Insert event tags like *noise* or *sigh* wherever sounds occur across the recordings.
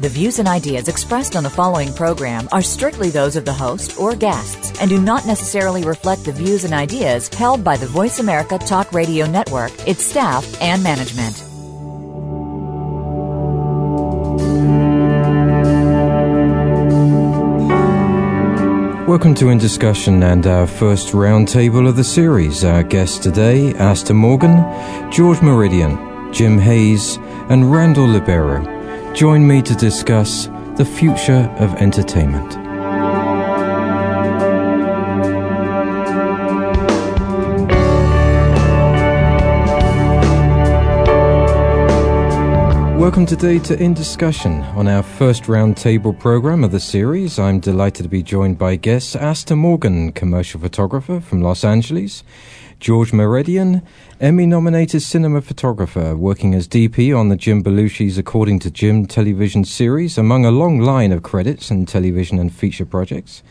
The views and ideas expressed on the following program are strictly those of the host or guests and do not necessarily reflect the views and ideas held by the Voice America Talk Radio Network, its staff, and management. Welcome to In Discussion and our first roundtable of the series. Our guests today, Asta Morgan, George Meridian, Jim Hayes, and Randall Libero. Join me to discuss the future of entertainment. Welcome today to In Discussion. On our first roundtable program of the series, I'm delighted to be joined by guests Asta Morgan, commercial photographer from Los Angeles, George Meridian, Emmy nominated cinema photographer, working as DP on the Jim Belushi's According to Jim television series, among a long line of credits in television and feature projects.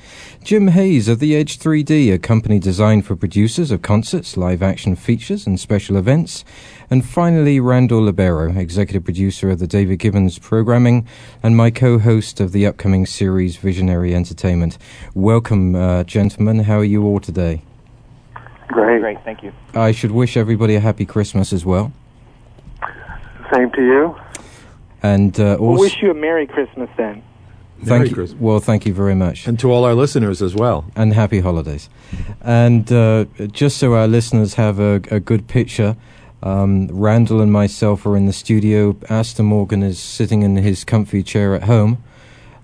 Jim Hayes of The Edge 3D, a company designed for producers of concerts, live action features, and special events. And finally, Randall Libero, executive producer of the David Gibbons programming and my co host of the upcoming series Visionary Entertainment. Welcome, uh, gentlemen. How are you all today? Great. Great, thank you. I should wish everybody a happy Christmas as well. Same to you. And uh, We'll wish you a Merry Christmas then. thank Merry you. Christmas. Well, thank you very much. And to all our listeners as well. and happy holidays. And uh, just so our listeners have a, a good picture, um, Randall and myself are in the studio. Asta Morgan is sitting in his comfy chair at home.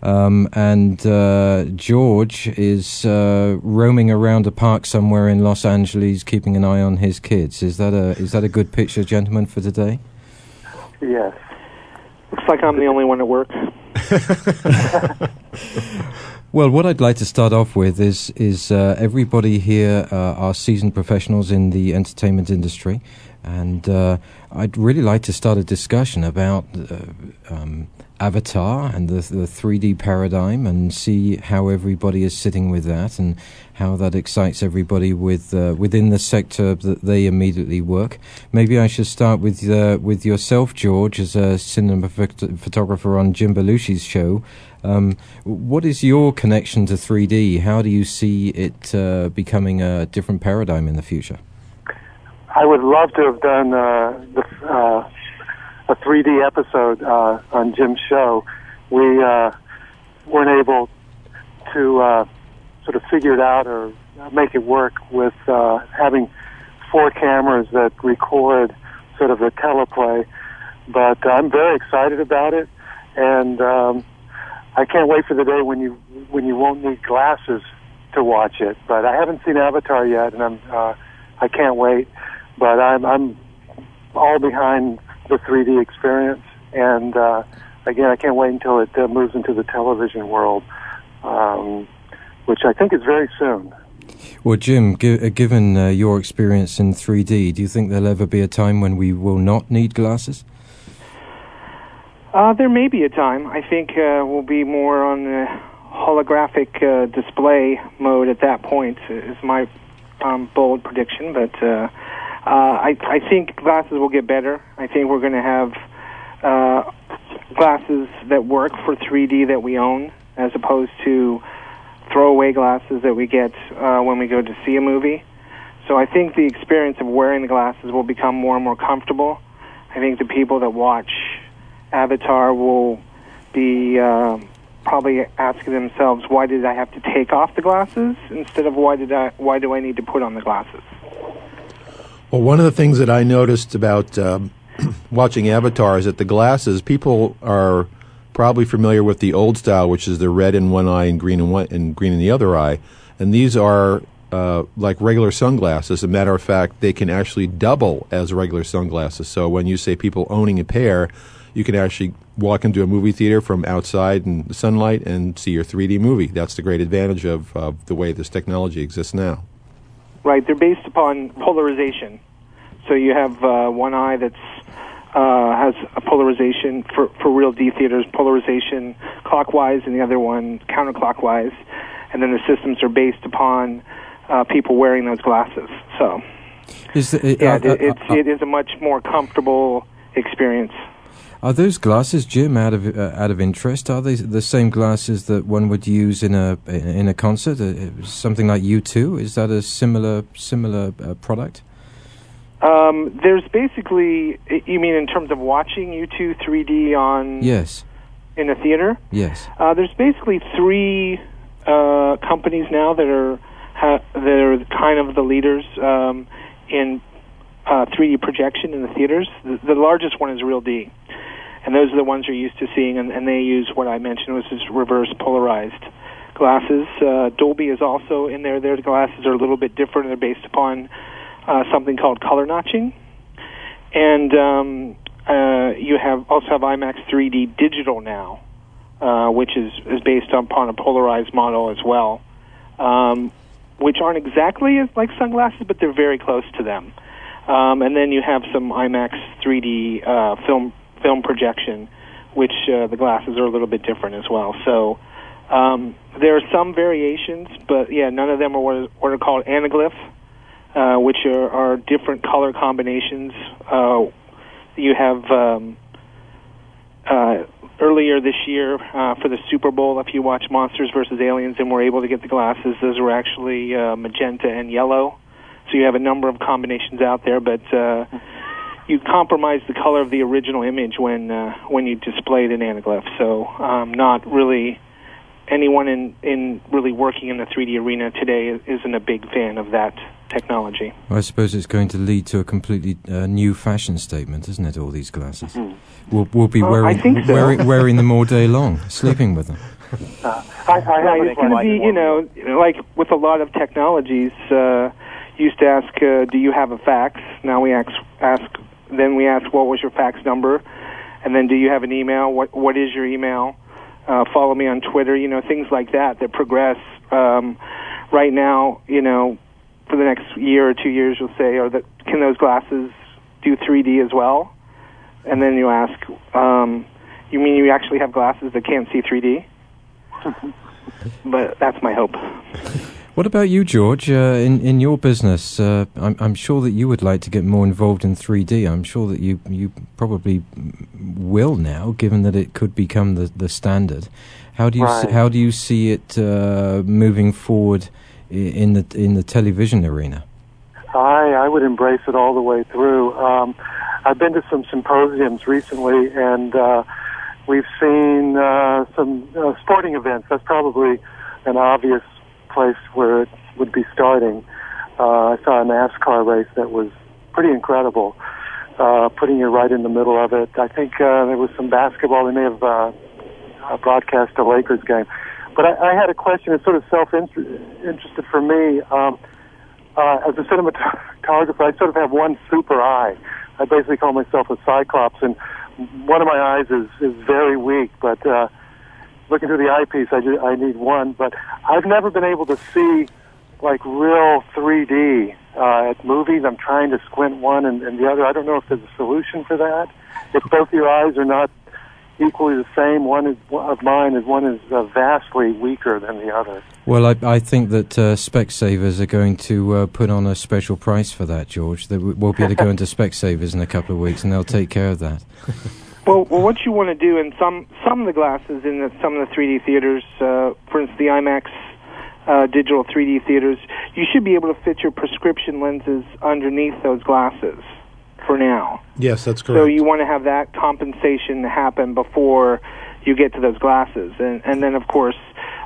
Um, and uh, George is uh, roaming around a park somewhere in Los Angeles, keeping an eye on his kids. Is that a is that a good picture, gentlemen, for today? Yes. Looks like I'm the only one at work. *laughs* Well, what I'd like to start off with is is uh, everybody here uh, are seasoned professionals in the entertainment industry, and uh, I'd really like to start a discussion about uh, um, Avatar and the the 3D paradigm, and see how everybody is sitting with that, and how that excites everybody with uh, within the sector that they immediately work. Maybe I should start with uh, with yourself, George, as a cinema phot- photographer on Jim Belushi's show. Um, what is your connection to 3D? How do you see it uh, becoming a different paradigm in the future? I would love to have done uh, the, uh, a 3D episode uh, on Jim's show. We uh, weren't able to uh, sort of figure it out or make it work with uh, having four cameras that record sort of a teleplay. But I'm very excited about it, and um, I can't wait for the day when you when you won't need glasses to watch it. But I haven't seen Avatar yet, and I'm uh, I can't wait. But I'm I'm all behind the 3D experience, and uh, again, I can't wait until it uh, moves into the television world, um, which I think is very soon. Well, Jim, gi- uh, given uh, your experience in 3D, do you think there'll ever be a time when we will not need glasses? Uh, there may be a time. I think uh, we'll be more on the holographic uh, display mode at that point, is my um, bold prediction. But uh, I, I think glasses will get better. I think we're going to have uh, glasses that work for 3D that we own, as opposed to throwaway glasses that we get uh, when we go to see a movie. So I think the experience of wearing the glasses will become more and more comfortable. I think the people that watch Avatar will be uh, probably asking themselves, "Why did I have to take off the glasses?" instead of "Why did I? Why do I need to put on the glasses?" Well, one of the things that I noticed about um, *clears throat* watching Avatar is that the glasses, people are probably familiar with the old style, which is the red in one eye and green in one and green in the other eye, and these are uh, like regular sunglasses. As a matter of fact, they can actually double as regular sunglasses. So when you say people owning a pair, you can actually walk into a movie theater from outside in the sunlight and see your 3D movie. That's the great advantage of, of the way this technology exists now. Right? They're based upon polarization. So you have uh, one eye that's uh, has a polarization for for Real D theaters, polarization clockwise, and the other one counterclockwise, and then the systems are based upon uh, people wearing those glasses. So, Is the, yeah, uh, it, uh, it's uh, it is a much more comfortable experience. Are those glasses, Jim, out of uh, out of interest? Are they the same glasses that one would use in a in a concert? Uh, something like U2? Is that a similar similar uh, product? Um, there's basically, you mean in terms of watching U2 3D on Yes, in a theater? yes. Uh, there's basically three uh, companies now that are ha- that are kind of the leaders um, in uh, 3D projection in the theaters. The, the largest one is Real D, and those are the ones you're used to seeing, and, and they use what I mentioned, which is reverse polarized glasses. Uh, Dolby is also in there. Their glasses are a little bit different. They're based upon uh, something called color notching, and um, uh, you have also have IMAX 3D digital now, uh, which is is based upon a polarized model as well, um, which aren't exactly like sunglasses, but they're very close to them. Um, and then you have some IMAX 3D uh, film film projection, which uh, the glasses are a little bit different as well. So um, there are some variations, but yeah, none of them are what, is, what are called anaglyph, uh, which are, are different color combinations. Uh, you have um, uh, earlier this year uh, for the Super Bowl, if you watch Monsters versus Aliens and were able to get the glasses, those were actually uh, magenta and yellow. So you have a number of combinations out there, but uh, you compromise the color of the original image when uh, when you display it in anaglyph. So um, not really anyone in in really working in the 3D arena today isn't a big fan of that technology. I suppose it's going to lead to a completely uh, new fashion statement, isn't it? All these glasses. We'll, we'll be wearing think so. wearing, wearing them all day long, *laughs* sleeping with them. Uh, I, I Right, have it's going to be, you know, like with a lot of technologies. Uh, used to ask, uh, "Do you have a fax?" Now we ask, ask, then we ask, "What was your fax number?" And then, "Do you have an email? What What is your email?" Uh, follow me on Twitter. You know, things like that that progress. Um, right now, you know, for the next year or two years, you'll say, "Are that can those glasses do 3D as well?" And then you ask, um, "You mean you actually have glasses that can't see 3D?" *laughs* but that's my hope. What about you, George? Uh, in in your business, uh, I'm I'm sure that you would like to get more involved in 3D. I'm sure that you you probably will now, given that it could become the, the standard. How do you Right. see, how do you see it uh, moving forward in the in the television arena? I I would embrace it all the way through. Um, I've been to some symposiums recently, and uh, we've seen uh, some uh, sporting events. That's probably an obvious place where it would be starting. Uh, I saw a NASCAR race that was pretty incredible, uh, putting you right in the middle of it. I think uh, there was some basketball. They may have uh, uh, broadcast a Lakers game. But I, I had a question. It's sort of self-interested for me. Um, uh, as a cinematographer, I sort of have one super eye. I basically call myself a cyclops, and one of my eyes is is very weak. But uh, looking through the eyepiece, I ju- I need one. But I've never been able to see like real 3D uh, at movies. I'm trying to squint one and, and the other. I don't know if there's a solution for that. If both your eyes are not equally the same, one is of mine is one is uh, vastly weaker than the other. Well, I, I think that uh, Specsavers are going to uh, put on a special price for that, George. That we'll be able to go into *laughs* Specsavers in a couple of weeks, and they'll take care of that. *laughs* Well, well, what you want to do in some some of the glasses in the, some of the 3D theaters, uh, for instance, the IMAX uh, digital 3D theaters, you should be able to fit your prescription lenses underneath those glasses for now. Yes, that's correct. So you want to have that compensation happen before you get to those glasses, and and then of course,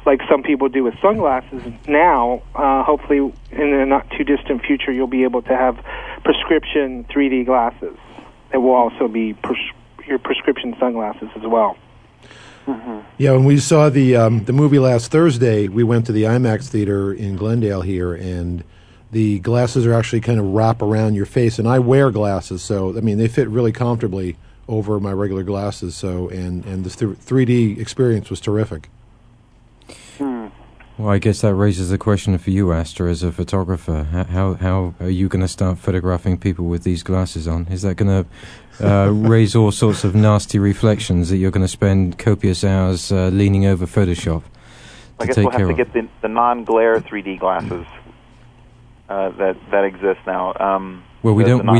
like some people do with sunglasses now, uh, hopefully in the not too distant future, you'll be able to have prescription 3D glasses that will also be pres- your prescription sunglasses as well. Yeah, when we saw the um, the movie last Thursday, we went to the IMAX theater in Glendale here, and the glasses are actually kind of wrap around your face. And I wear glasses, so I mean they fit really comfortably over my regular glasses. So and and the three D experience was terrific. Well, I guess that raises the question for you, Asta, as a photographer. How how are you going to start photographing people with these glasses on? Is that going to uh, *laughs* raise all sorts of nasty reflections that you're going to spend copious hours uh, leaning over Photoshop? I guess we'll have to get the, the non-glare 3D glasses uh, that that exist now. Um, well, we don't we,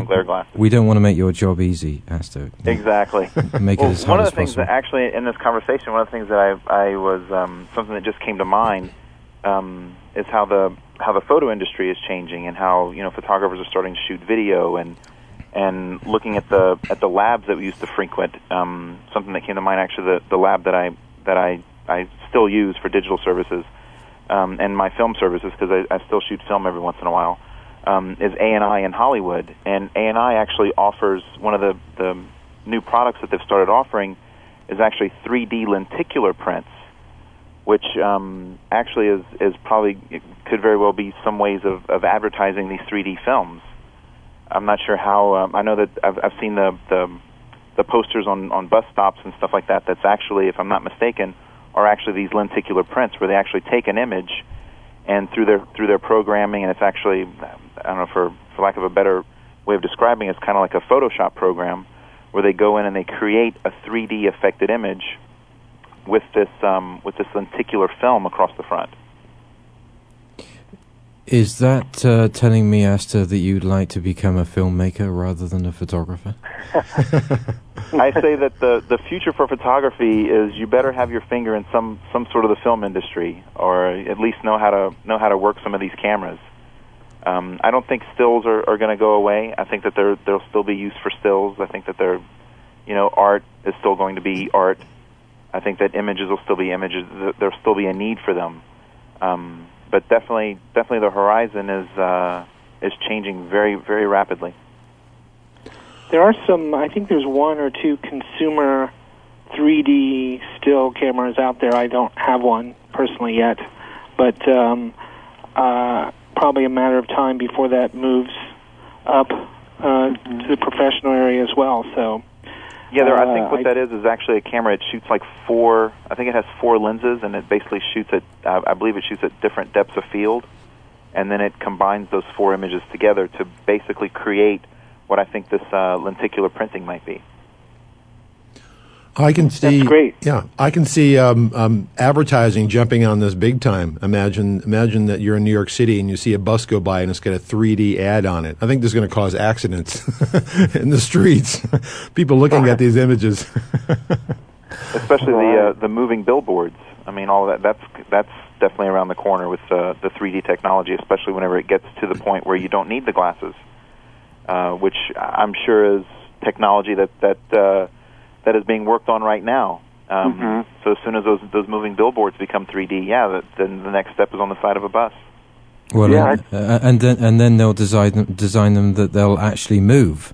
we, don't want to make your job easy, Asta. Exactly. *laughs* make well, it as hard One of the things possible. that actually in this conversation, one of the things that I I was um, something that just came to mind um, is how the how the photo industry is changing and how you know photographers are starting to shoot video and and looking at the at the labs that we used to frequent. Um, something that came to mind actually the the lab that I that I I still use for digital services um, and my film services because I, I still shoot film every once in a while. Um, is A&I in Hollywood, and A&I actually offers one of the the new products that they've started offering is actually 3D lenticular prints which um, actually is, is probably could very well be some ways of, of advertising these 3D films. I'm not sure how. Um, I know that I've, I've seen the, the the posters on on bus stops and stuff like that. That's actually, if I'm not mistaken, are actually these lenticular prints where they actually take an image and through their through their programming, and it's actually I don't know for for lack of a better way of describing, it, it's kind of like a Photoshop program where they go in and they create a 3D affected image with this um, with this lenticular film across the front. Is that uh, telling me, Asta, that you'd like to become a filmmaker rather than a photographer? *laughs* I say that the the future for photography is you better have your finger in some some sort of the film industry, or at least know how to know how to work some of these cameras. Um, I don't think stills are, are going to go away. I think that there there'll still be use for stills. I think that there, you know, art is still going to be art. I think that images will still be images. There'll still be a need for them, um, but definitely, definitely, the horizon is uh, is changing very, very rapidly. There are some. I think there's one or two consumer 3D still cameras out there. I don't have one personally yet, but um, uh, probably a matter of time before that moves up uh, to the professional area as well. So yeah, there. I think Uh, what that is is actually a camera. It shoots like four. I think it has four lenses, and it basically shoots at. I believe it shoots at different depths of field, and then it combines those four images together to basically create what I think this uh, lenticular printing might be. I can see. great. Yeah, I can see um, um, advertising jumping on this big time. Imagine, imagine that you're in New York City and you see a bus go by and it's got a 3D ad on it. I think this is going to cause accidents *laughs* in the streets. People looking at these images. *laughs* especially the uh, the moving billboards. I mean, all of that that's that's definitely around the corner with uh, the 3D technology, especially whenever it gets to the point where you don't need the glasses, uh, which I'm sure is technology that that uh, that is being worked on right now. Um, So as soon as those those moving billboards become 3D, yeah, that, then the next step is on the side of a bus. Well, Yeah, and, uh, and then and then they'll design them, design them that they'll actually move,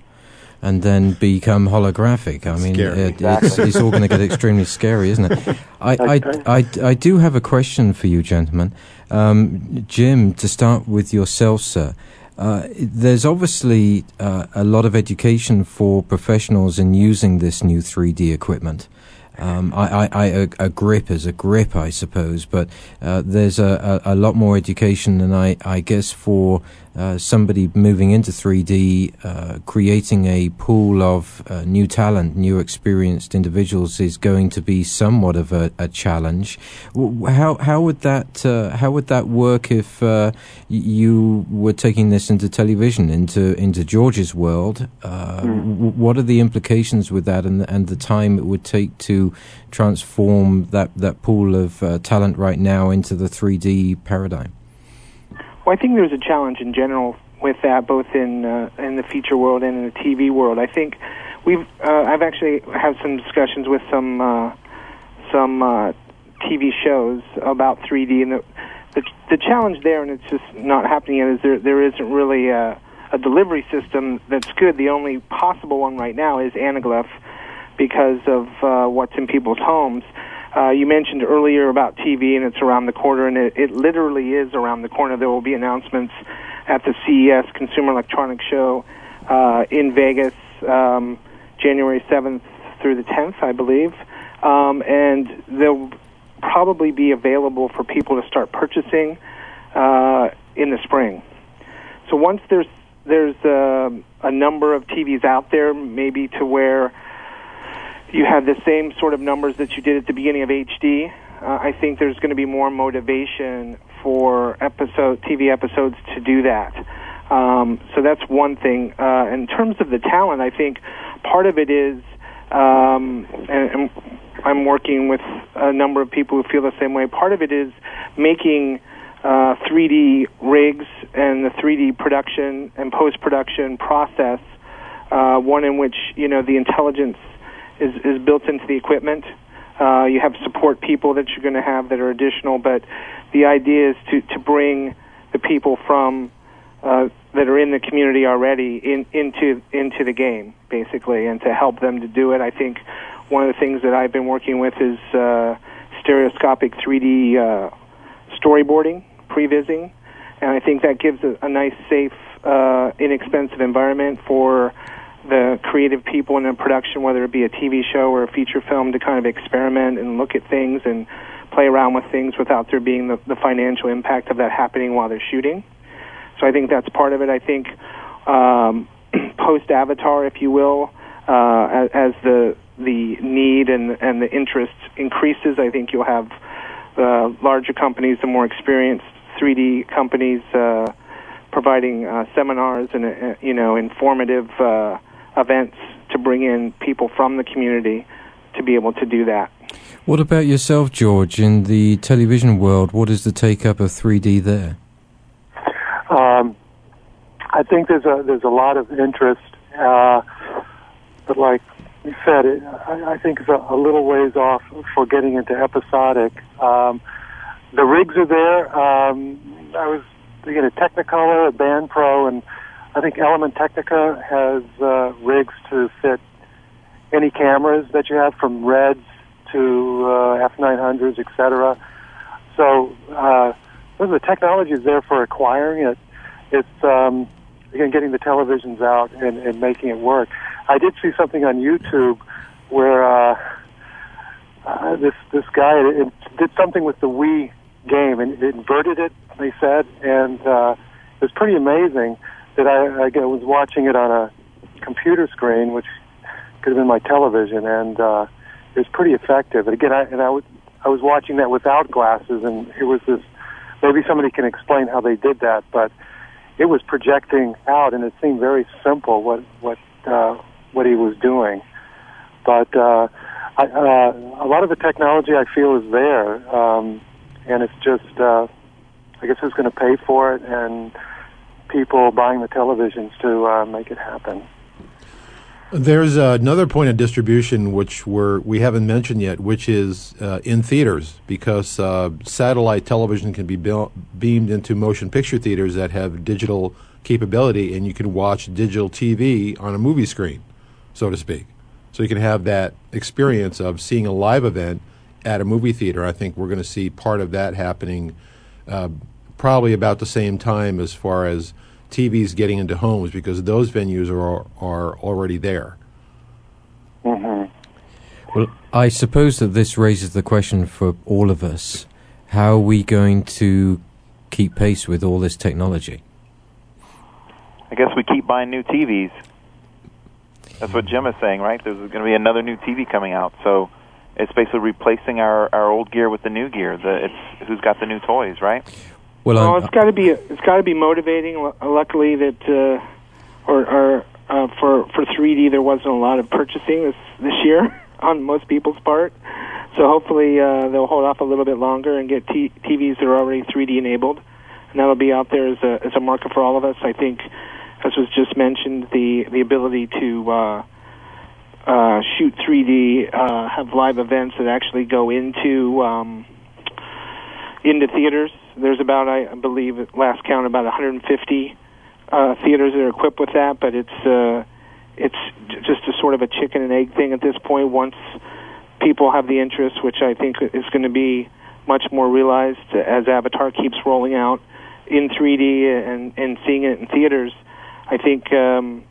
and then become holographic. I mean, Scary. it, it's, it's all going to get *laughs* extremely scary, isn't it? I, I, I, I do have a question for you, gentlemen. Um, Jim, to start with yourself, sir. Uh, there's obviously uh, a lot of education for professionals in using this new 3D equipment. Um, I, I, I, a, a grip is a grip, I suppose, but uh, there's a, a, a lot more education than I, I guess for uh, somebody moving into 3D, uh, creating a pool of uh, new talent, new experienced individuals is going to be somewhat of a, a challenge. How how would that uh, how would that work if uh, you were taking this into television, into into George's world? Uh, w- what are the implications with that, and and the time it would take to transform that that pool of uh, talent right now into the 3D paradigm? Well, I think there's a challenge in general with that, both in uh, in the feature world and in the TV world. I think we've uh, I've actually had some discussions with some uh, some uh, TV shows about 3D, and the, the the challenge there, and it's just not happening yet, is there there isn't really a, a delivery system that's good. The only possible one right now is anaglyph because of uh, what's in people's homes. Uh, you mentioned earlier about TV, and it's around the corner, and it, it literally is around the corner. There will be announcements at the CES Consumer Electronics Show uh, in Vegas, um, January 7th through the 10th, I believe. Um, and they'll probably be available for people to start purchasing uh, in the spring. So once there's there's uh, a number of TVs out there, maybe to where you have the same sort of numbers that you did at the beginning of HD. Uh, I think there's going to be more motivation for episode TV episodes to do that. Um, so that's one thing. Uh, in terms of the talent, I think part of it is, um, and, and I'm working with a number of people who feel the same way. Part of it is making uh, 3D rigs and the 3D production and post production process uh, one in which you know the intelligence is, is built into the equipment. Uh, you have support people that you're going to have that are additional, but the idea is to, to bring the people from uh, that are in the community already in, into into the game basically, and to help them to do it. I think one of the things that I've been working with is uh, stereoscopic 3D uh, storyboarding, prevising, and I think that gives a, a nice, safe, uh, inexpensive environment for the creative people in the production, whether it be a TV show or a feature film, to kind of experiment and look at things and play around with things without there being the, the financial impact of that happening while they're shooting. So I think that's part of it. I think um, *clears throat* post Avatar, if you will, uh, as, as the the need and and the interest increases, I think you'll have uh, larger companies, the more experienced 3D companies, uh, providing uh, seminars and uh, you know informative uh, events to bring in people from the community to be able to do that. What about yourself, George? In the television world, what is the take up of 3D there? Um, I think there's a there's a lot of interest, uh, but like you said, it, I, I think it's a, a little ways off for getting into episodic. Um, the rigs are there. Um, I was thinking of Technicolor, a Band Pro, and I think Element Technica has uh, rigs to fit any cameras that you have, from Reds to uh, F900s, etc. So uh, the technology is there for acquiring it. It's um, again getting the televisions out and, and making it work. I did see something on YouTube where uh, uh, this this guy it, it did something with the Wii game and it inverted it. They said, and uh, it was pretty amazing that I, I was watching it on a computer screen, which could have been my television, and uh, it was pretty effective. And again, I and I was I was watching that without glasses, and it was this. Maybe somebody can explain how they did that, but it was projecting out, and it seemed very simple what what uh, what he was doing. But uh, I, uh, a lot of the technology I feel is there, um, and it's just uh, I guess who's going to pay for it, and people buying the televisions to uh, make it happen. There's uh, another point of distribution which we're, we haven't mentioned yet, which is uh, in theaters, because uh, satellite television can be beamed into motion picture theaters that have digital capability, and you can watch digital TV on a movie screen, so to speak. So you can have that experience of seeing a live event at a movie theater. I think we're going to see part of that happening uh, probably about the same time as far as TVs getting into homes because those venues are are already there. Mm-hmm. Well, I suppose that this raises the question for all of us: How are we going to keep pace with all this technology? I guess we keep buying new TVs. That's what Jim is saying, right? There's going to be another new TV coming out, so it's basically replacing our, our old gear with the new gear. The, it's who's got the new toys, right? Well, well it's got to be it's got to be motivating. Luckily, that uh, or, or uh, for for 3D there wasn't a lot of purchasing this this year *laughs* on most people's part. So hopefully uh, they'll hold off a little bit longer and get t- TVs that are already 3D enabled, and that'll be out there as a as a market for all of us. I think, as was just mentioned, the the ability to uh, uh, shoot 3D, uh, have live events that actually go into um, into theaters there's about, I believe, last count, about 150 uh, theaters that are equipped with that. But it's uh, it's just a sort of a chicken and egg thing at this point. Once people have the interest, which I think is going to be much more realized as Avatar keeps rolling out in 3D and and seeing it in theaters, I think um,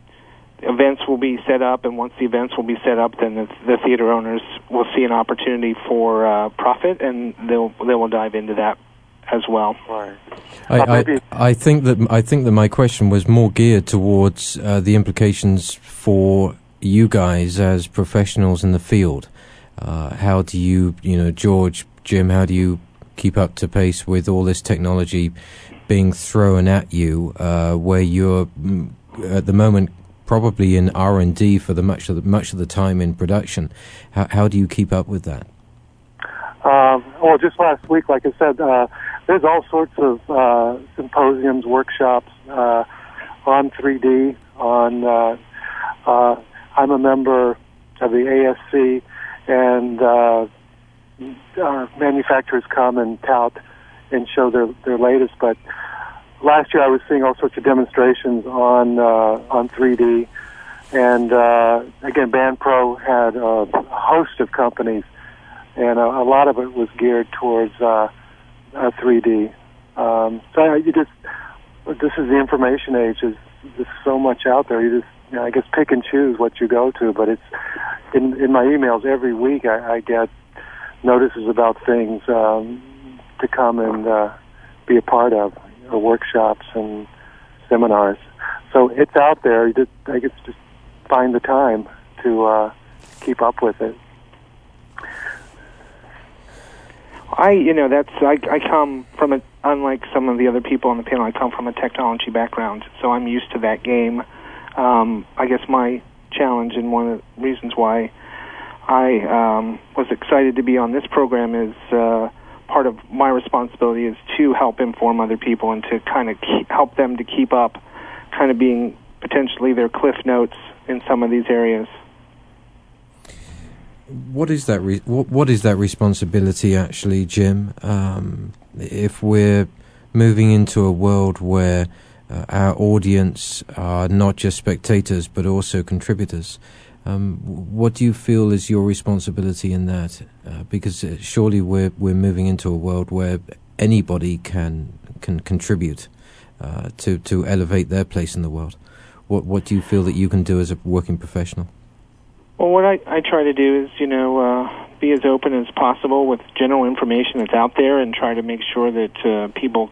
events will be set up, and once the events will be set up, then the, the theater owners will see an opportunity for uh, profit, and they'll they will dive into that as well. Right. I, Uh, I, I think that I think that my question was more geared towards uh, the implications for you guys as professionals in the field. Uh, how do you, you know, George, Jim, how do you keep up to pace with all this technology being thrown at you, uh, where you're mm, at the moment probably in R and D for the much of the much of the time in production? How, how do you keep up with that? Um, well, just last week, like I said, uh, there's all sorts of uh, symposiums, workshops uh, on 3D. On uh, uh, I'm a member of the ASC, and uh, our manufacturers come and tout and show their their latest. But last year, I was seeing all sorts of demonstrations on uh, on 3D, and uh, again, BandPro had a host of companies and a, a lot of it was geared towards uh, uh, 3D. Um, so you just this is the information age. Is There's so much out there. You just you know, I guess pick and choose what you go to. But it's in in my emails every week. I, I get notices about things um, to come and uh, be a part of, or workshops and seminars. So it's out there. You just I guess just find the time to uh, keep up with it. I, you know, that's I, I come from a unlike some of the other people on the panel. I come from a technology background, so I'm used to that game. Um, I guess my challenge and one of the reasons why I um, was excited to be on this program is uh, part of my responsibility is to help inform other people and to kind of help them to keep up, kind of being potentially their cliff notes in some of these areas. What is that? Re- what, what is that responsibility actually, Jim? Um, if we're moving into a world where uh, our audience are not just spectators but also contributors, um, what do you feel is your responsibility in that? Uh, because uh, surely we're we're moving into a world where anybody can can contribute uh, to to elevate their place in the world. What what do you feel that you can do as a working professional? Well, what I, I try to do is, you know, uh, be as open as possible with general information that's out there and try to make sure that uh, people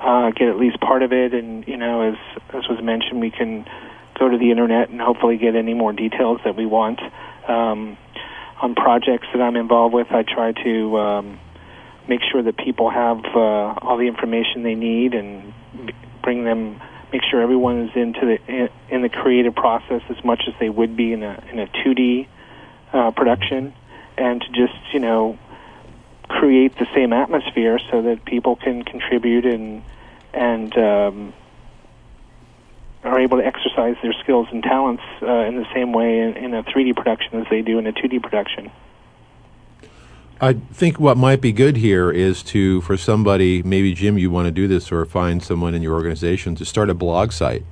uh, get at least part of it. And, you know, as, as was mentioned, we can go to the internet and hopefully get any more details that we want. Um, on projects that I'm involved with, I try to um, make sure that people have uh, all the information they need and b- bring them make sure everyone is into the in, in the creative process as much as they would be in a in a 2D uh, production, and to just you know create the same atmosphere so that people can contribute and and um, are able to exercise their skills and talents uh, in the same way in, in a 3D production as they do in a 2D production. I think what might be good here is to, for somebody, maybe Jim, you want to do this, or find someone in your organization to start a blog site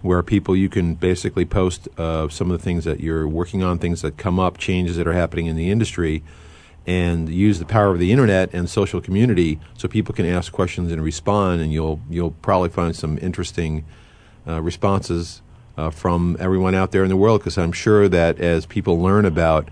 where people you can basically post uh, some of the things that you're working on, things that come up, changes that are happening in the industry, and use the power of the internet and social community so people can ask questions and respond, and you'll you'll probably find some interesting uh, responses uh, from everyone out there in the world. Because I'm sure that as people learn about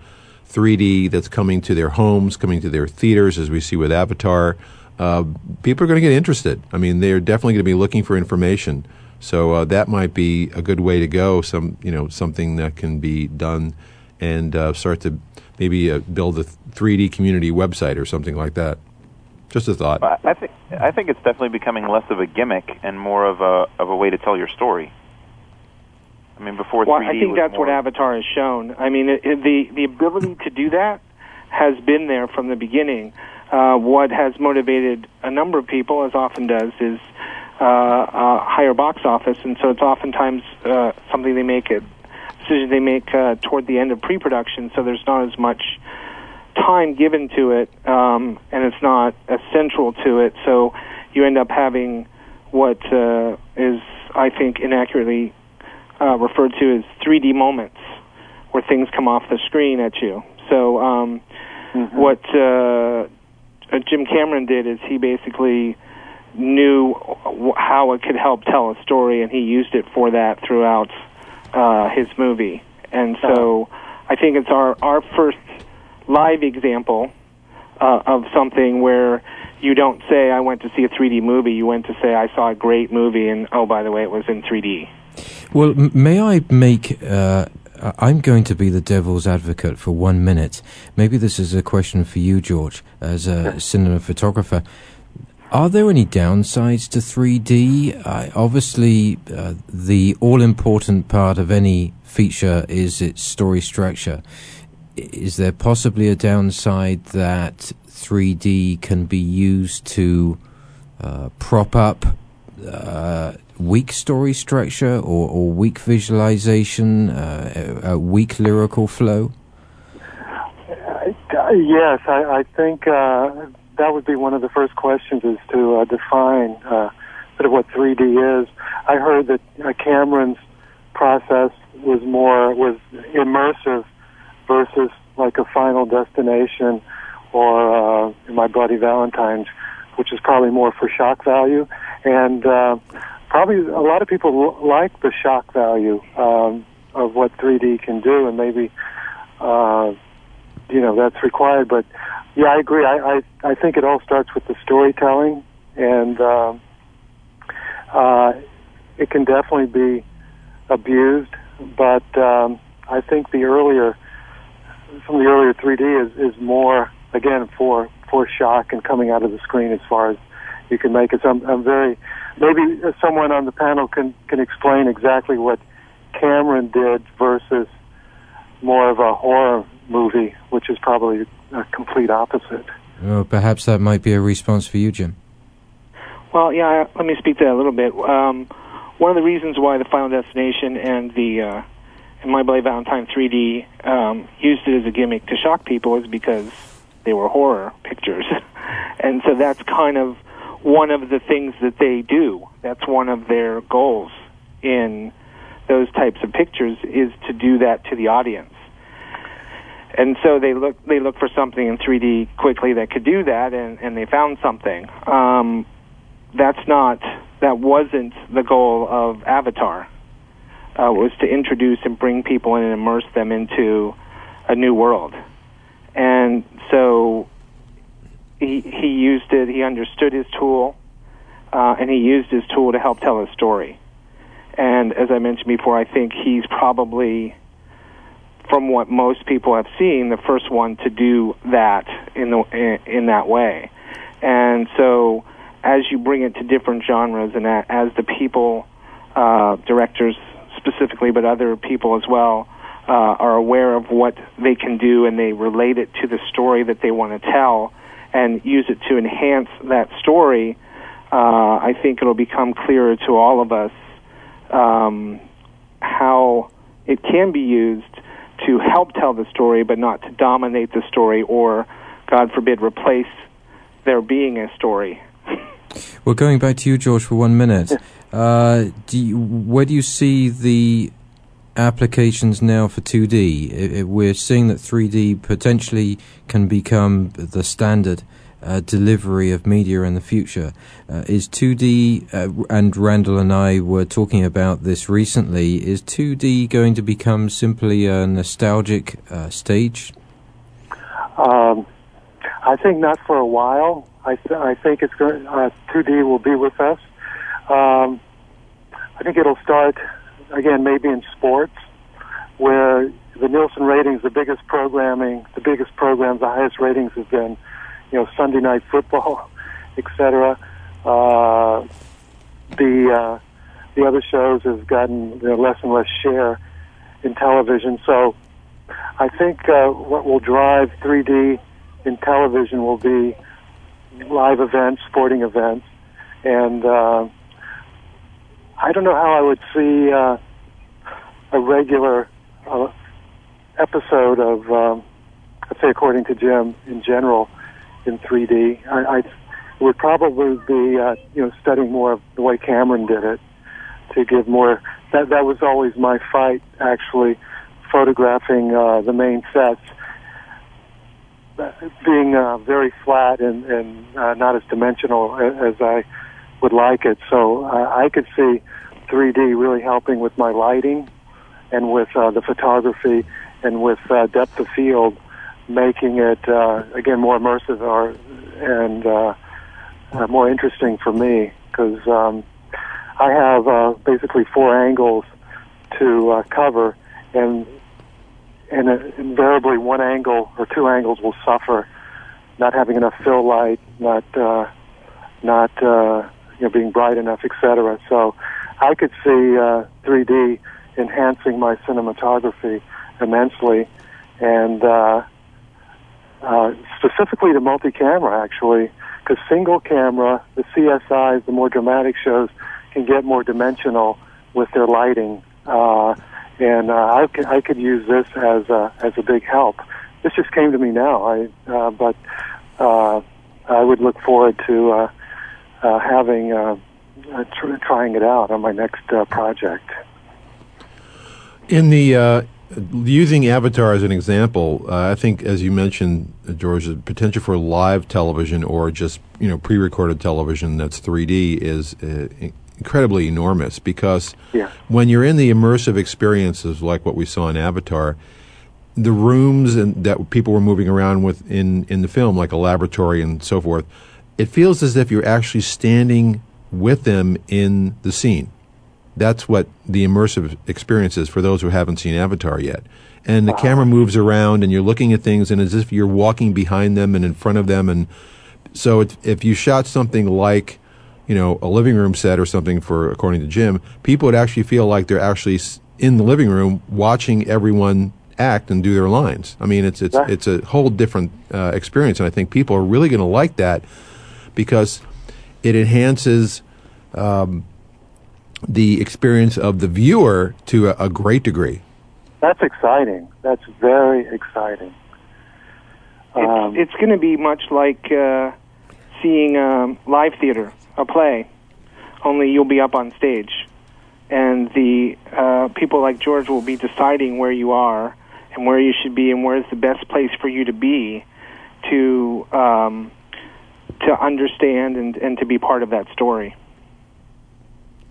3D that's coming to their homes, coming to their theaters, as we see with Avatar, uh, people are going to get interested. I mean, they're definitely going to be looking for information. So uh, that might be a good way to go. Some, you know, something that can be done, and uh, start to maybe uh, build a 3D community website or something like that. Just a thought. I think I think it's definitely becoming less of a gimmick and more of a of a way to tell your story. I mean, before Well, 3D I think that's more, what Avatar has shown. I mean, it, it, the the ability to do that has been there from the beginning. Uh, what has motivated a number of people, as often does, is uh, uh, higher box office, and so it's oftentimes uh, something they make it decision they make uh, toward the end of pre-production. So there's not as much time given to it, um, and it's not as central to it. So you end up having what uh, is, I think, inaccurately uh, referred to as 3D moments, where things come off the screen at you. So um, what uh, uh, Jim Cameron did is he basically knew w- how it could help tell a story, and he used it for that throughout uh, his movie, and so I think it's our our first live example uh, of something where you don't say I went to see a 3D movie. You went to say I saw a great movie, and oh by the way, it was in 3D. Well, may I make? Uh, I'm going to be the devil's advocate for one minute. Maybe this is a question for you, George, as a cinema photographer. Are there any downsides to 3D? Uh, obviously, uh, the all important part of any feature is its story structure. Is there possibly a downside that 3D can be used to uh, prop up uh, weak story structure or, or weak visualization, uh, a, weak lyrical flow? Uh, yes, I, I think uh, that would be one of the first questions is to uh, define sort of what 3D is. I heard that Cameron's process was more was immersive versus like a final destination or uh, My Bloody Valentine's, which is probably more for shock value. And uh, probably a lot of people like the shock value um, of what 3D can do, and maybe uh, you know that's required. But yeah, I agree. I I, I think it all starts with the storytelling, and um, uh, it can definitely be abused. But um, I think the earlier some of the earlier 3D is is more again for for shock and coming out of the screen as far as you can make it. So I'm, I'm very maybe someone on the panel can can explain exactly what Cameron did versus more of a horror movie, which is probably a complete opposite. Well, perhaps that might be a response for you, Jim. Well, yeah, let me speak to that a little bit. Um, one of the reasons why the Final Destination and the uh, and My Bloody Valentine 3D um, used it as a gimmick to shock people is because they were horror pictures, *laughs* and so that's kind of one of the things that they do. That's one of their goals in those types of pictures is to do that to the audience. And so they look they look for something in 3D quickly that could do that, and, and they found something. Um, that's not that wasn't the goal of Avatar. Uh, was to introduce and bring people in and immerse them into a new world. And he used it. He understood his tool, uh, and he used his tool to help tell a story. And as I mentioned before, I think he's probably, from what most people have seen, the first one to do that in the in, in that way. And so, as you bring it to different genres, and as the people, uh, directors specifically, but other people as well, uh, are aware of what they can do, and they relate it to the story that they want to tell and use it to enhance that story, uh, I think it'll become clearer to all of us um, how it can be used to help tell the story, but not to dominate the story or, God forbid, replace there being a story. Well, going back to you, George, for one minute, *laughs* uh, do you, where do you see the applications now for 2D. It, it, we're seeing that 3D potentially can become the standard uh, delivery of media in the future. Uh, is 2D, uh, and Randall and I were talking about this recently, is 2D going to become simply a nostalgic uh, stage? Um, I think not for a while. I, th- I think it's going. 2D uh, will be with us. Um, I think it'll start again, maybe in sports, where the Nielsen ratings, the biggest programming, the biggest programs, the highest ratings have been, you know, Sunday night football, *laughs* etc. Uh, the uh, the other shows have gotten you know, less and less share in television. So I think uh, what will drive 3D in television will be live events, sporting events, and uh, I don't know how I would see uh, a regular uh, episode of, um, let's say, according to Jim, in general, in 3D. I, I would probably be, uh, you know, studying more of the way Cameron did it to give more. That that was always my fight, actually, photographing uh, the main sets being uh, very flat and, and uh, not as dimensional as I would like it. So uh, I could see 3D really helping with my lighting and with uh, the photography and with uh, depth of field, making it uh, again more immersive or and uh, uh, more interesting for me because um, I have uh, basically four angles to uh, cover, and and uh, invariably one angle or two angles will suffer, not having enough fill light, not uh, not uh, you know being bright enough, etc. So I could see uh, 3D enhancing my cinematography immensely, and uh, uh, specifically the multi-camera actually, because single camera, the CSIs, the more dramatic shows, can get more dimensional with their lighting, uh, and uh, I, c- I could use this as a, as a big help. This just came to me now, I, uh, but uh, I would look forward to uh, uh, having uh, uh, tr- trying it out on my next uh, project. In the uh, using Avatar as an example, uh, I think, as you mentioned, George, the potential for live television or just you know pre-recorded television that's 3D is uh, incredibly enormous because Yeah. when you're in the immersive experiences like what we saw in Avatar, the rooms and that people were moving around with in in the film, like a laboratory and so forth, it feels as if you're actually standing with them in the scene. That's what the immersive experience is for those who haven't seen Avatar yet. And the camera moves around, and you're looking at things, and as if you're walking behind them and in front of them. And so, it, if you shot something like, you know, a living room set or something for, according to Jim, people would actually feel like they're actually in the living room watching everyone act and do their lines. I mean, it's it's it's a whole different uh, experience, and I think people are really going to like that because it enhances um, the experience of the viewer to a, a great degree. That's exciting. That's very exciting. Um, it's, it's going to be much like uh, seeing um, live theater, a play, only you'll be up on stage, and the uh, people like George will be deciding where you are and where you should be and where is the best place for you to be to um, to understand and, and to be part of that story.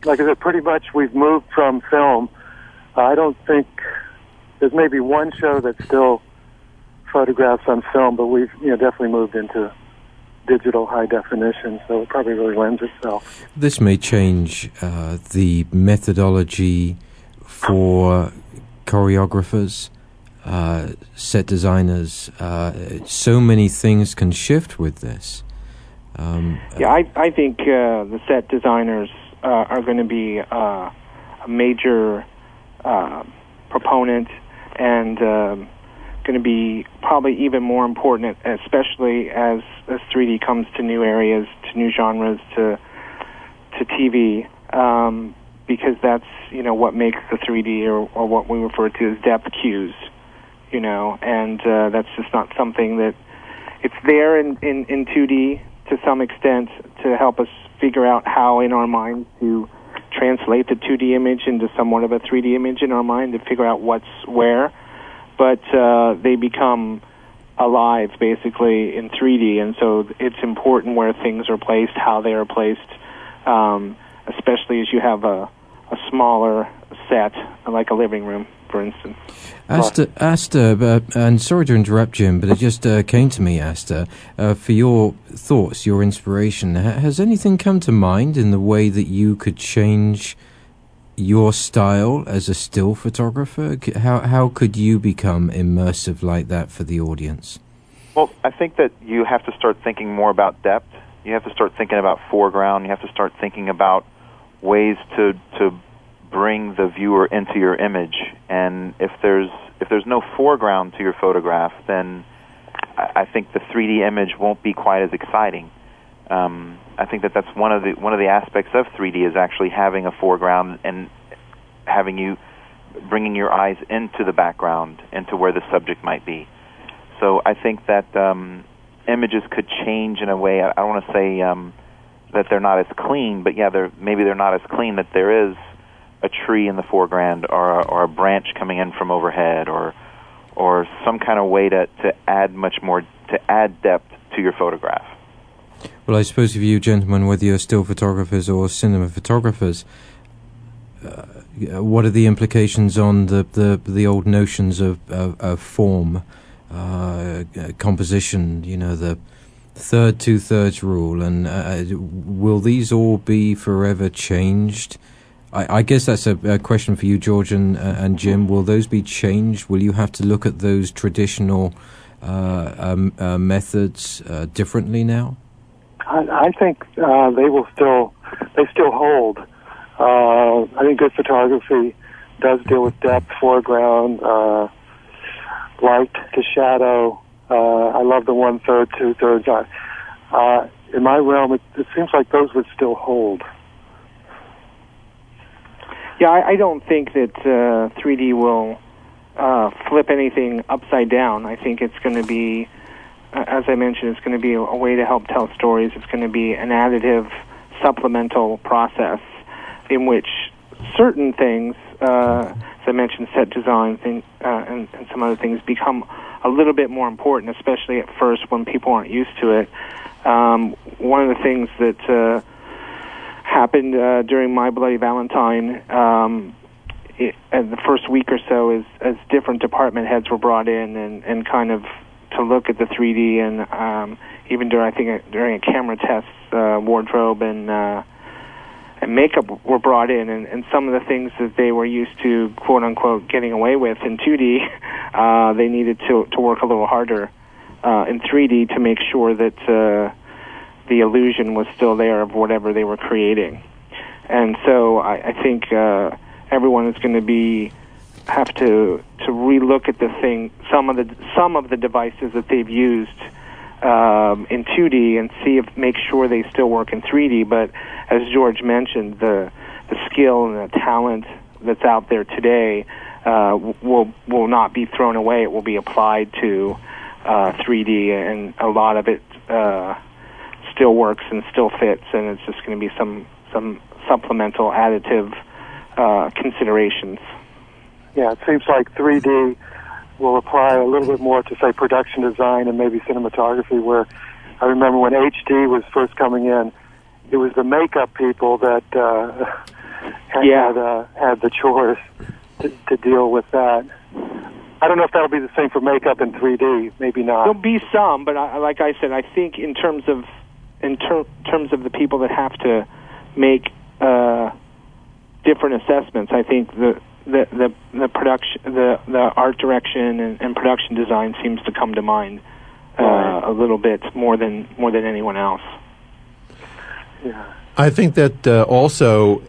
like I said, pretty much we've moved from film. I don't think there's maybe one show that still photographs on film, but we've you know definitely moved into digital high definition, so it probably really lends itself. This may change uh, the methodology for choreographers, uh, set designers. Uh, so many things can shift with this. Um, Yeah, I I think uh, the set designers uh, are going to be uh, a major uh, proponent and um, going to be probably even more important, especially as as 3D comes to new areas, to new genres, to to TV, um, because that's you know what makes the 3D or, or what we refer to as depth cues, you know, and uh, that's just not something that it's there in, in, in 2D to some extent to help us figure out how in our mind to translate the 2D image into somewhat of a 3D image in our mind to figure out what's where. But uh, they become alive basically in 3D, and so it's important where things are placed, how they are placed, um, especially as you have a, a smaller set, like a living room, for instance. Asta, Asta, uh, and sorry to interrupt, Jim, but it just uh, came to me, Asta, uh, for your thoughts, your inspiration. Ha- has anything come to mind in the way that you could change your style as a still photographer? How how could you become immersive like that for the audience? Well, I think that you have to start thinking more about depth. You have to start thinking about foreground. You have to start thinking about ways to to bring the viewer into your image. And if there's if there's no foreground to your photograph, then I, think the 3D image won't be quite as exciting. Um, I think that that's one of the one of the aspects of 3D is actually having a foreground and having you bringing your eyes into the background, into where the subject might be. So I think that um, images could change in a way. I, I don't want to say um, that they're not as clean, but yeah, they're maybe they're not as clean. That there is a tree in the foreground, or a, or a branch coming in from overhead, or or some kind of way to to add much more to add depth to your photograph. Well, I suppose if you gentlemen, whether you're still photographers or cinema photographers, uh, what are the implications on the, the, the old notions of, of, of form, uh, composition, you know, the third two thirds rule, and uh, will these all be forever changed? I, I guess that's a, a, question for you, George and, uh, and Jim. Will those be changed? Will you have to look at those traditional uh, um, uh, methods uh, differently now? I, I think uh, they will still they still hold. I think good photography does deal with depth, foreground, light to shadow, uh, I love the one third, two thirds. Uh, in my realm, it, it seems like those would still hold. Yeah, I, I don't think that uh, 3D will uh, flip anything upside down. I think it's going to be, uh, as I mentioned, it's going to be a, a way to help tell stories. It's going to be an additive, supplemental process in which certain things, uh, as I mentioned, set design thing, uh, and, and some other things, become a little bit more important, especially at first when people aren't used to it. Um, one of the things that uh, happened uh, during My Bloody Valentine, um, it, uh, the first week or so, is as different department heads were brought in and, and kind of to look at the 3D and um, even during I think uh, during a camera test, uh, wardrobe and uh, and makeup were brought in, and, and some of the things that they were used to, quote unquote, getting away with in 2D, *laughs* uh, they needed to to work a little harder uh, in 3D to make sure that uh, the illusion was still there of whatever they were creating. And so I, I think uh, everyone is going to be have to to relook at the thing, some of the some of the devices that they've used um, in 2D and see if make sure they still work in 3D. But as George mentioned, the the skill and the talent that's out there today uh, will will not be thrown away. It will be applied to uh, 3D, and a lot of it uh, still works and still fits. And it's just going to be some some supplemental additive uh, considerations. Yeah, it seems like 3D will apply a little bit more to say production design and maybe cinematography. Where I remember when HD was first coming in, it was the makeup people that uh, *laughs* had yeah. had, uh, had the chores to, to deal with that. I don't know if that'll be the same for makeup in 3D. Maybe not. There'll be some, but I, like I said, I think in terms of in ter- terms of the people that have to make uh, different assessments, I think the the the, the production the the art direction and, and production design seems to come to mind uh, right. a little bit more than more than anyone else. Yeah. I think that uh, also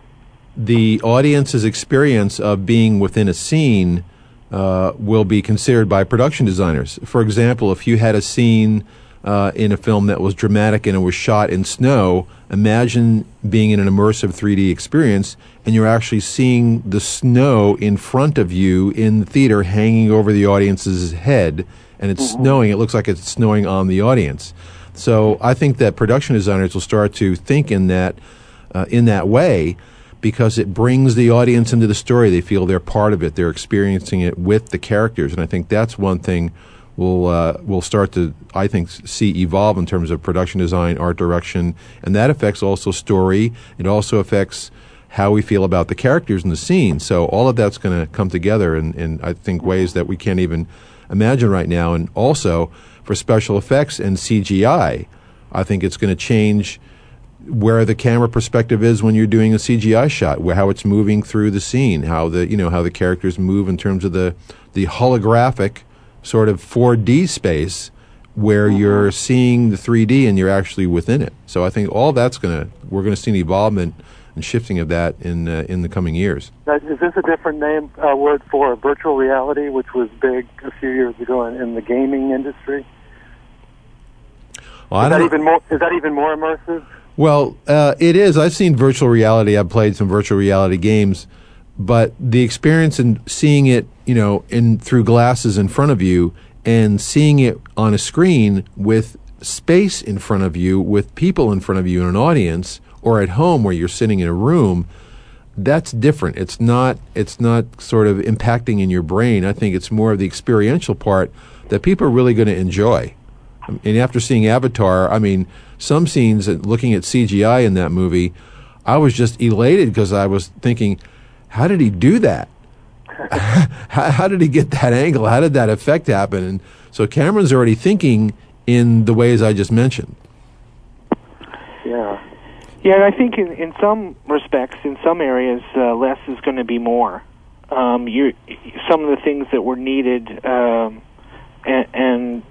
the audience's experience of being within a scene uh, will be considered by production designers. For example, if you had a scene uh, in a film that was dramatic and it was shot in snow, imagine being in an immersive 3D experience and you're actually seeing the snow in front of you in the theater hanging over the audience's head and it's mm-hmm. snowing. It looks like it's snowing on the audience. So I think that production designers will start to think in that uh, in that way because it brings the audience into the story. They feel they're part of it. They're experiencing it with the characters, and I think that's one thing we'll uh, we'll start to I think see evolve in terms of production design, art direction, and that affects also story. It also affects how we feel about the characters in the scene. So all of that's going to come together in, in I think ways that we can't even imagine right now. And also for special effects and CGI, I think it's going to change where the camera perspective is when you're doing a CGI shot, how it's moving through the scene, how the you know how the characters move in terms of the the holographic sort of 4D space where mm-hmm. you're seeing the 3D and you're actually within it. So I think all that's going to we're going to see an evolvement and shifting of that in uh, in the coming years. Now, is this a different name uh, word for virtual reality, which was big a few years ago in, in the gaming industry? Well, is that even more? Is that even more immersive? Well, uh, it is. I've seen virtual reality. I've played some virtual reality games, but the experience in seeing it, you know, in through glasses in front of you and seeing it on a screen with space in front of you, with people in front of you in an audience, or at home where you're sitting in a room, that's different. It's not. It's not sort of impacting in your brain. I think it's more of the experiential part that people are really going to enjoy. And after seeing Avatar, I mean, some scenes, and looking at CGI in that movie, I was just elated because I was thinking, how did he do that? *laughs* how, how did he get that angle? How did that effect happen? And so Cameron's already thinking in the ways I just mentioned. Yeah. Yeah, and I think in, in some respects, in some areas, uh, less is going to be more. Um, you, some of the things that were needed um, and, and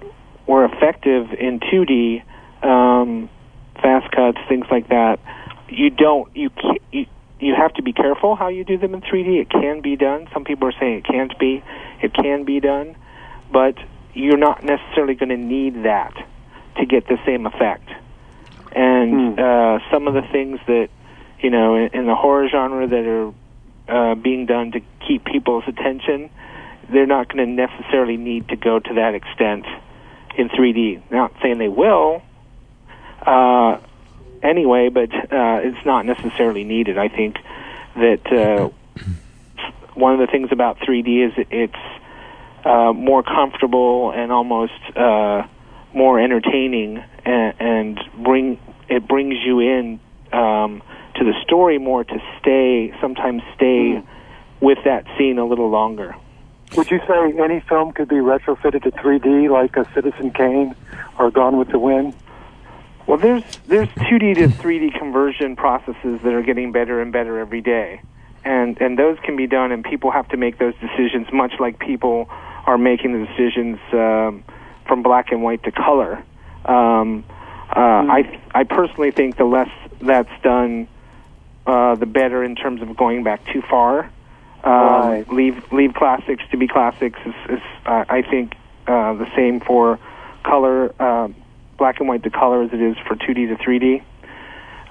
were effective in 2D, um, fast cuts, things like that. You don't. You, you you have to be careful how you do them in 3D. It can be done. Some people are saying it can't be. It can be done, but you're not necessarily going to need that to get the same effect. And hmm. uh, some of the things that you know in, in the horror genre that are uh, being done to keep people's attention, they're not going to necessarily need to go to that extent in 3D. Not saying they will, uh, anyway, but uh, it's not necessarily needed. I think that uh, one of the things about 3D is it's uh, more comfortable and almost uh, more entertaining, and, and bring it brings you in um, to the story more to stay, sometimes stay with that scene a little longer. Would you say any film could be retrofitted to 3D, like a Citizen Kane or Gone with the Wind? Well, there's there's 2D to 3D conversion processes that are getting better and better every day, and and those can be done, and people have to make those decisions, much like people are making the decisions um, from black and white to color. Um, uh. I I personally think the less that's done, uh, the better in terms of going back too far. Um, right. Leave leave classics to be classics is, is uh, I think uh, the same for color. Uh, black and white to color as it is for 2D to 3D.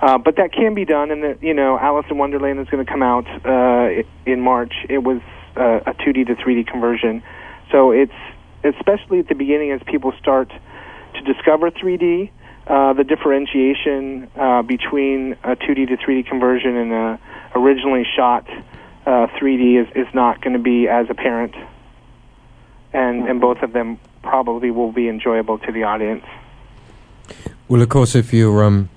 Uh, but that can be done, and that you know, Alice in Wonderland is going to come out uh, in March. It was uh, a 2D to 3D conversion, so it's especially at the beginning as people start to discover 3D, uh, the differentiation uh, between a 2D to 3D conversion and a originally shot uh, 3D is, is not going to be as apparent, and and both of them probably will be enjoyable to the audience. Well, of course, if you're um,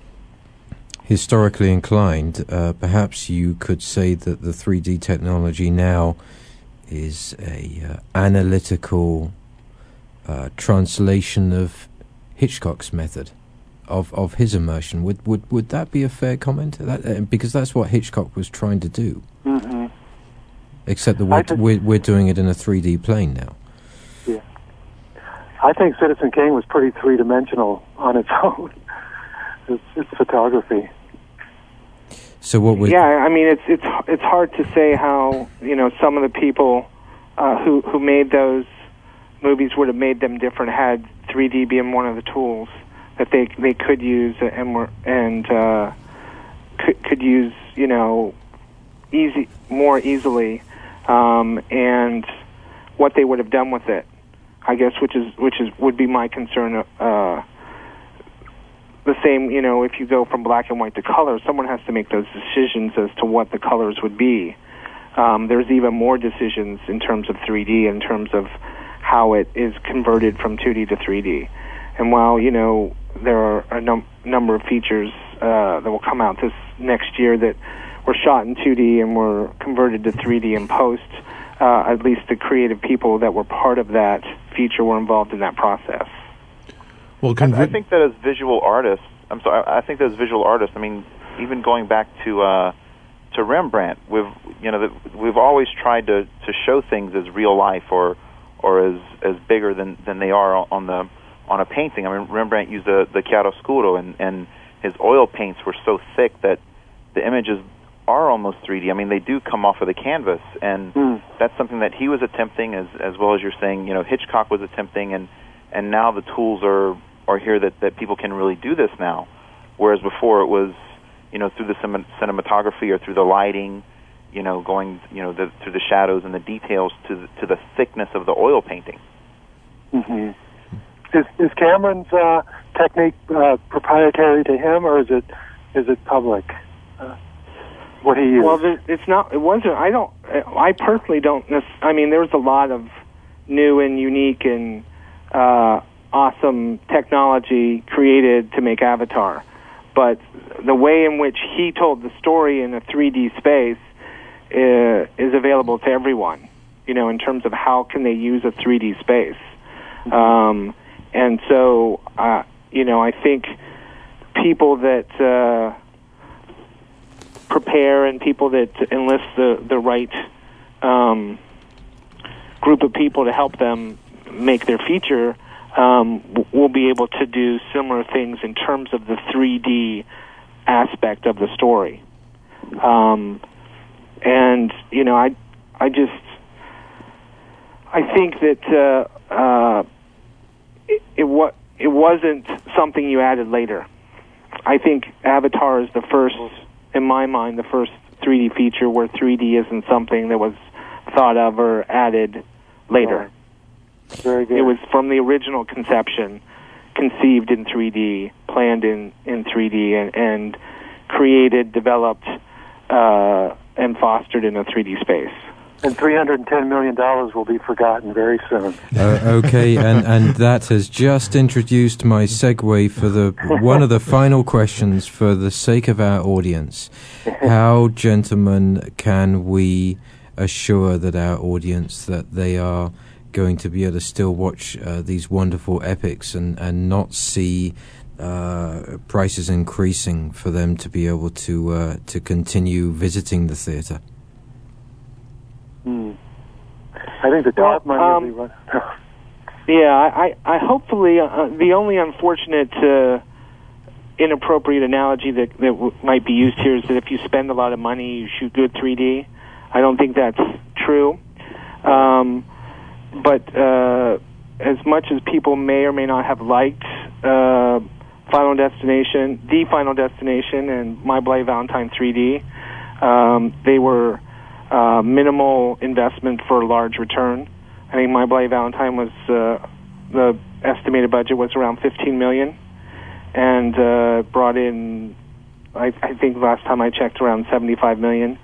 historically inclined, uh, perhaps you could say that the 3D technology now is a uh, analytical uh, translation of Hitchcock's method of of his immersion. Would would would that be a fair comment? That, uh, because that's what Hitchcock was trying to do. Mm-hmm. Except that we're, we're, we're doing it in a 3D plane now. I think Citizen Kane was pretty three dimensional on its *laughs* own. it's, it's photography. So what would? Yeah, I mean it's it's it's hard to say how you know some of the people uh, who who made those movies would have made them different had 3D been one of the tools that they they could use and were and uh, could could use you know easy more easily um, and what they would have done with it. I guess, which is which is would be my concern. Uh, the same, you know, if you go from black and white to color, someone has to make those decisions as to what the colors would be. Um, there's even more decisions in terms of 3D, in terms of how it is converted from 2D to 3D. And while you know there are a num- number of features uh, that will come out this next year that were shot in 2D and were converted to 3D in post, uh, at least the creative people that were part of that feature were involved in that process. Well, conv- I, I, think that as visual artists, I'm sorry, I think that as visual artists, I mean, even going back to uh, to Rembrandt, we've you know we've always tried to to show things as real life or or as as bigger than than they are on the on a painting. I mean, Rembrandt used the the chiaroscuro, and and his oil paints were so thick that the images are almost 3D. I mean, they do come off of the canvas, and mm. that's something that he was attempting, as as well as you're saying. You know, Hitchcock was attempting, and and now the tools are are here that that people can really do this now, whereas before it was, you know, through the cinematography or through the lighting, you know, going, you know, the, through the shadows and the details to the, to the thickness of the oil painting. Mm-hmm. Is, is Cameron's uh, technique uh, proprietary to him, or is it is it public? Uh, what he used? Well, it's not. It wasn't. I don't. I personally don't. I mean, there was a lot of new and unique and uh, awesome technology created to make Avatar, but the way in which he told the story in a 3D space uh, is available to everyone. You know, in terms of how can they use a 3D space, um, and so uh, you know, I think people that uh, prepare and people that enlist the the right um, group of people to help them make their feature um, will be able to do similar things in terms of the 3D aspect of the story. Um, and you know, I I just I think that uh, uh, it, it what it wasn't something you added later. I think Avatar is the first, in my mind, the first 3D feature where 3D isn't something that was thought of or added later. Very good. It was from the original conception, conceived in 3D, planned in, in 3D, and, and created, developed, uh, and fostered in a 3D space. And $310 million will be forgotten very soon. Uh, okay, and, and that has just introduced my segue for the one of the final questions for the sake of our audience. *laughs* How, gentlemen, can we assure that our audience that they are going to be able to still watch uh, these wonderful epics and, and not see uh, prices increasing for them to be able to uh, to continue visiting the theatre? Hmm. I think the dark Well, money will um, be run. *laughs* Yeah, I, I, I hopefully uh, the only unfortunate uh, inappropriate analogy that that w- might be used here is that if you spend a lot of money, you shoot good 3D. I don't think that's true. Um, but uh, as much as people may or may not have liked uh, Final Destination, the Final Destination, and My Bloody Valentine 3D, um, they were uh, minimal investment for a large return. I think My Bloody Valentine was uh, the estimated budget was around 15 million, and uh, brought in, I, I think last time I checked, around 75 million.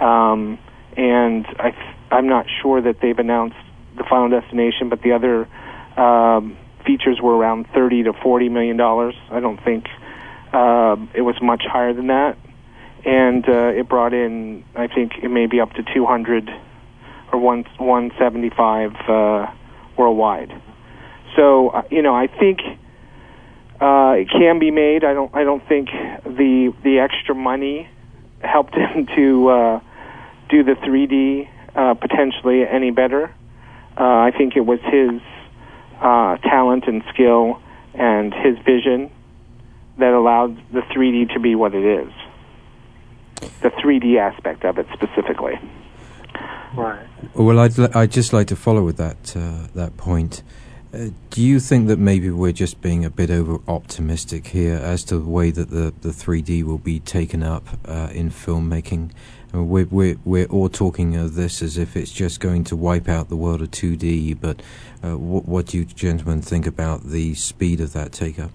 Um, and I, I'm not sure that they've announced the Final Destination, but the other um, features were around 30 to 40 million dollars. I don't think uh, it was much higher than that, and uh, it brought in, I think, it may be up to 200 or one 175 uh, worldwide. So uh, you know, I think uh, it can be made. I don't. I don't think the the extra money helped *laughs* him to uh, do the 3D uh, potentially any better. Uh, I think it was his uh, talent and skill and his vision that allowed the 3D to be what it is. The 3D aspect of it specifically. right. Well, I'd, li- I'd just like to follow with that uh, that point. Uh, do you think that maybe we're just being a bit over optimistic here as to the way that the, the 3D will be taken up uh, in filmmaking? Uh, we're, we're, we're all talking of this as if it's just going to wipe out the world of 2D, but uh, what, what do you gentlemen think about the speed of that take up?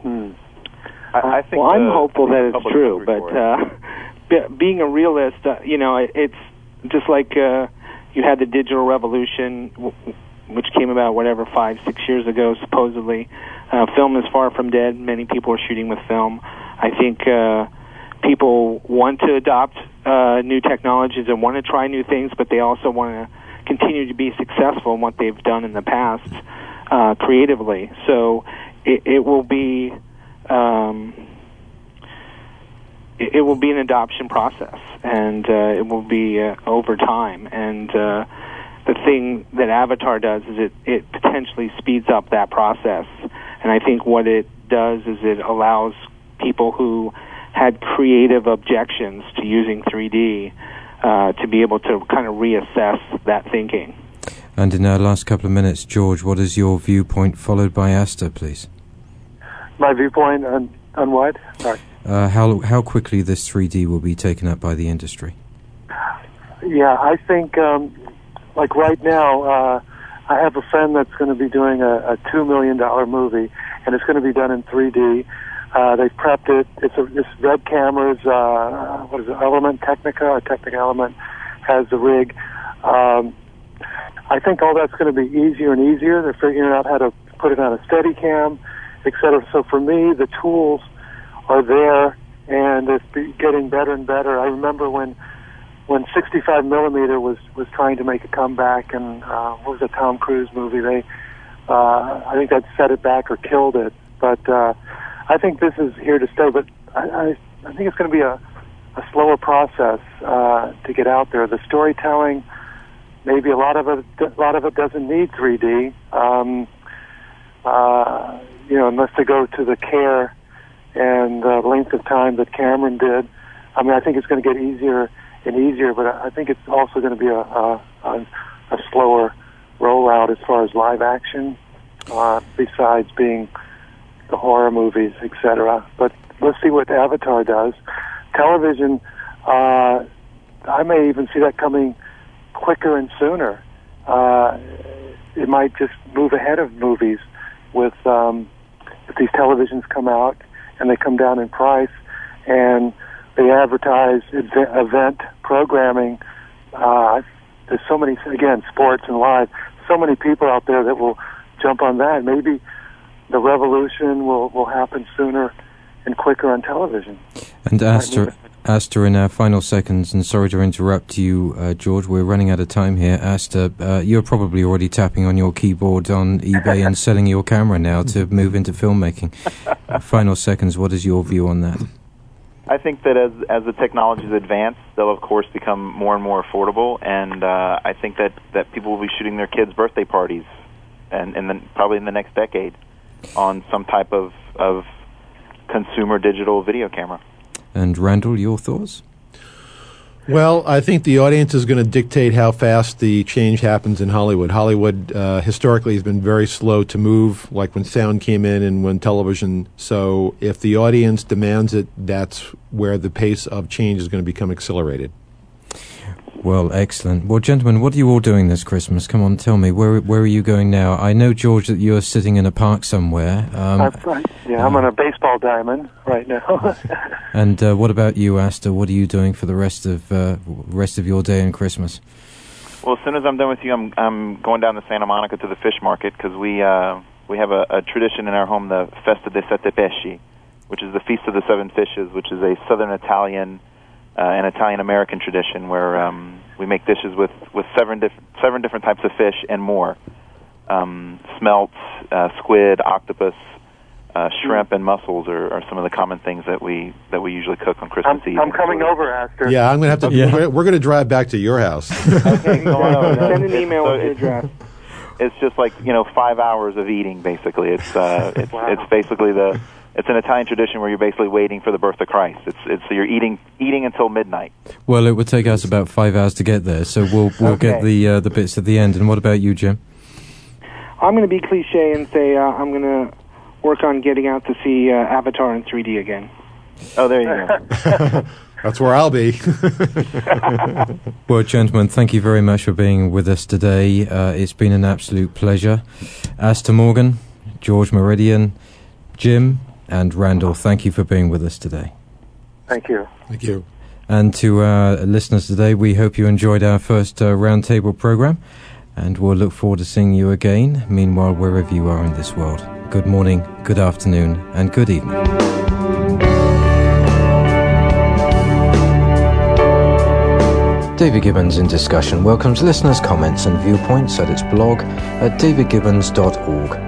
Hmm. I, I think well, I'm hopeful that it's true, but uh, *laughs* being a realist, uh, you know, it, it's just like uh, you had the digital revolution, w- which came about whatever five, six years ago, supposedly. Uh, film is far from dead. Many people are shooting with film. I think uh, people want to adopt uh, new technologies and want to try new things, but they also want to continue to be successful in what they've done in the past uh, creatively. So it, it will be. Um, it it will be an adoption process, and uh, it will be uh, over time. And uh, the thing that Avatar does is it it potentially speeds up that process. And I think what it does is it allows people who had creative objections to using 3D uh, to be able to kind of reassess that thinking. And in our last couple of minutes, George, what is your viewpoint, followed by Asta, please? My viewpoint on on what? Sorry. Uh, how how quickly this 3D will be taken up by the industry? Yeah, I think um, like right now, uh, I have a friend that's going to be doing a, a two million dollar movie, and it's going to be done in 3D. Uh, they prepped it. It's a it's Red Cameras. Uh, what is it? Element Technica or Technica Element has the rig. Um, I think all that's going to be easier and easier. They're figuring out how to put it on a Steadicam, et cetera. So for me, the tools are there and it's getting better and better. I remember when when 65 millimeter was was trying to make a comeback, and uh, what was a Tom Cruise movie? They, uh, I think that set it back or killed it. But uh, I think this is here to stay. But I, I, I think it's going to be a, a slower process uh, to get out there. The storytelling, maybe a lot of it, a lot of it doesn't need 3D. Um, uh, you know, unless they go to the care and uh, length of time that Cameron did. I mean, I think it's going to get easier and easier, but I think it's also going to be a, a, a, a slower rollout as far as live action, uh, besides being the horror movies, etc. But let's see what Avatar does. Television, uh, I may even see that coming quicker and sooner. Uh, it might just move ahead of movies with um, if these televisions come out and they come down in price and they advertise event programming. Uh, there's so many again sports and live. So many people out there that will jump on that. Maybe the revolution will will happen sooner and quicker on television. And Asta, Asta, in our final seconds, and sorry to interrupt you, uh, George, we're running out of time here. Asta, uh, you're probably already tapping on your keyboard on eBay and selling your camera now to move into filmmaking. *laughs* final seconds, what is your view on that? I think that as as the technologies advance, they'll of course become more and more affordable, and uh, I think that that people will be shooting their kids' birthday parties, and and then probably in the next decade, on some type of of consumer digital video camera. And Randall, your thoughts? Well, I think the audience is going to dictate how fast the change happens in Hollywood. Hollywood uh, historically has been very slow to move, like when sound came in and when television. So, if the audience demands it, that's where the pace of change is going to become accelerated. Well, excellent. Well, gentlemen, what are you all doing this Christmas? Come on, tell me. Where where are you going now? I know, George, that you're sitting in a park somewhere. Um, I, yeah, I'm on a baseball diamond right now. *laughs* and uh, what about you, Asta? What are you doing for the rest of uh, rest of your day and Christmas? Well, as soon as I'm done with you, I'm I'm going down to Santa Monica to the fish market because we uh, we have a, a tradition in our home, the Festa dei Sette Pesci, which is the Feast of the Seven Fishes, which is a Southern Italian uh, an Italian American tradition where um, we make dishes with with seven different seven different types of fish and more, um, smelts, uh, squid, octopus. Uh, shrimp and mussels are, are, some of the common things that we that we usually cook on Christmas I'm, Eve. I'm coming over, Asta. Yeah, I'm gonna have to. Yeah. We're, we're going to drive back to your house. *laughs* okay, go on *laughs* over. Send an email so with your address. *laughs* It's just like you know five hours of eating. Basically, it's uh, it's wow. it's basically the it's an Italian tradition where you're basically waiting for the birth of Christ. It's it's so you're eating eating until midnight. Well, it would take us about five hours to get there, so we'll we'll okay. get the uh, the bits at the end. And what about you, Jim? I'm going to be cliche and say uh, I'm going to work on getting out to see uh, Avatar in 3D again. Oh, there you go. *laughs* *laughs* That's where I'll be. *laughs* well, gentlemen, thank you very much for being with us today. Uh, it's been an absolute pleasure. Asta Morgan, George Meridian, Jim, and Randall, thank you for being with us today. Thank you. Thank you. And to our listeners today, we hope you enjoyed our first uh, roundtable program, and we'll look forward to seeing you again. Meanwhile, wherever you are in this world, good morning, good afternoon, and good evening. David Gibbons in Discussion welcomes listeners' comments and viewpoints at its blog at davidgibbons.org.